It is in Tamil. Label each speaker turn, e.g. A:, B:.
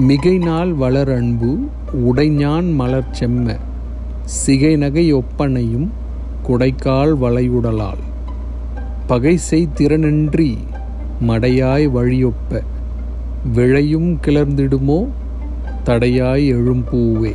A: மிகைநாள் வளர் அன்பு உடைஞான் மலர் செம்ம சிகை நகை ஒப்பனையும் குடைக்கால் வளையுடலால் பகைசெய் திறனின்றி மடையாய் வழியொப்ப விழையும் கிளர்ந்திடுமோ தடையாய் எழும்பூவே.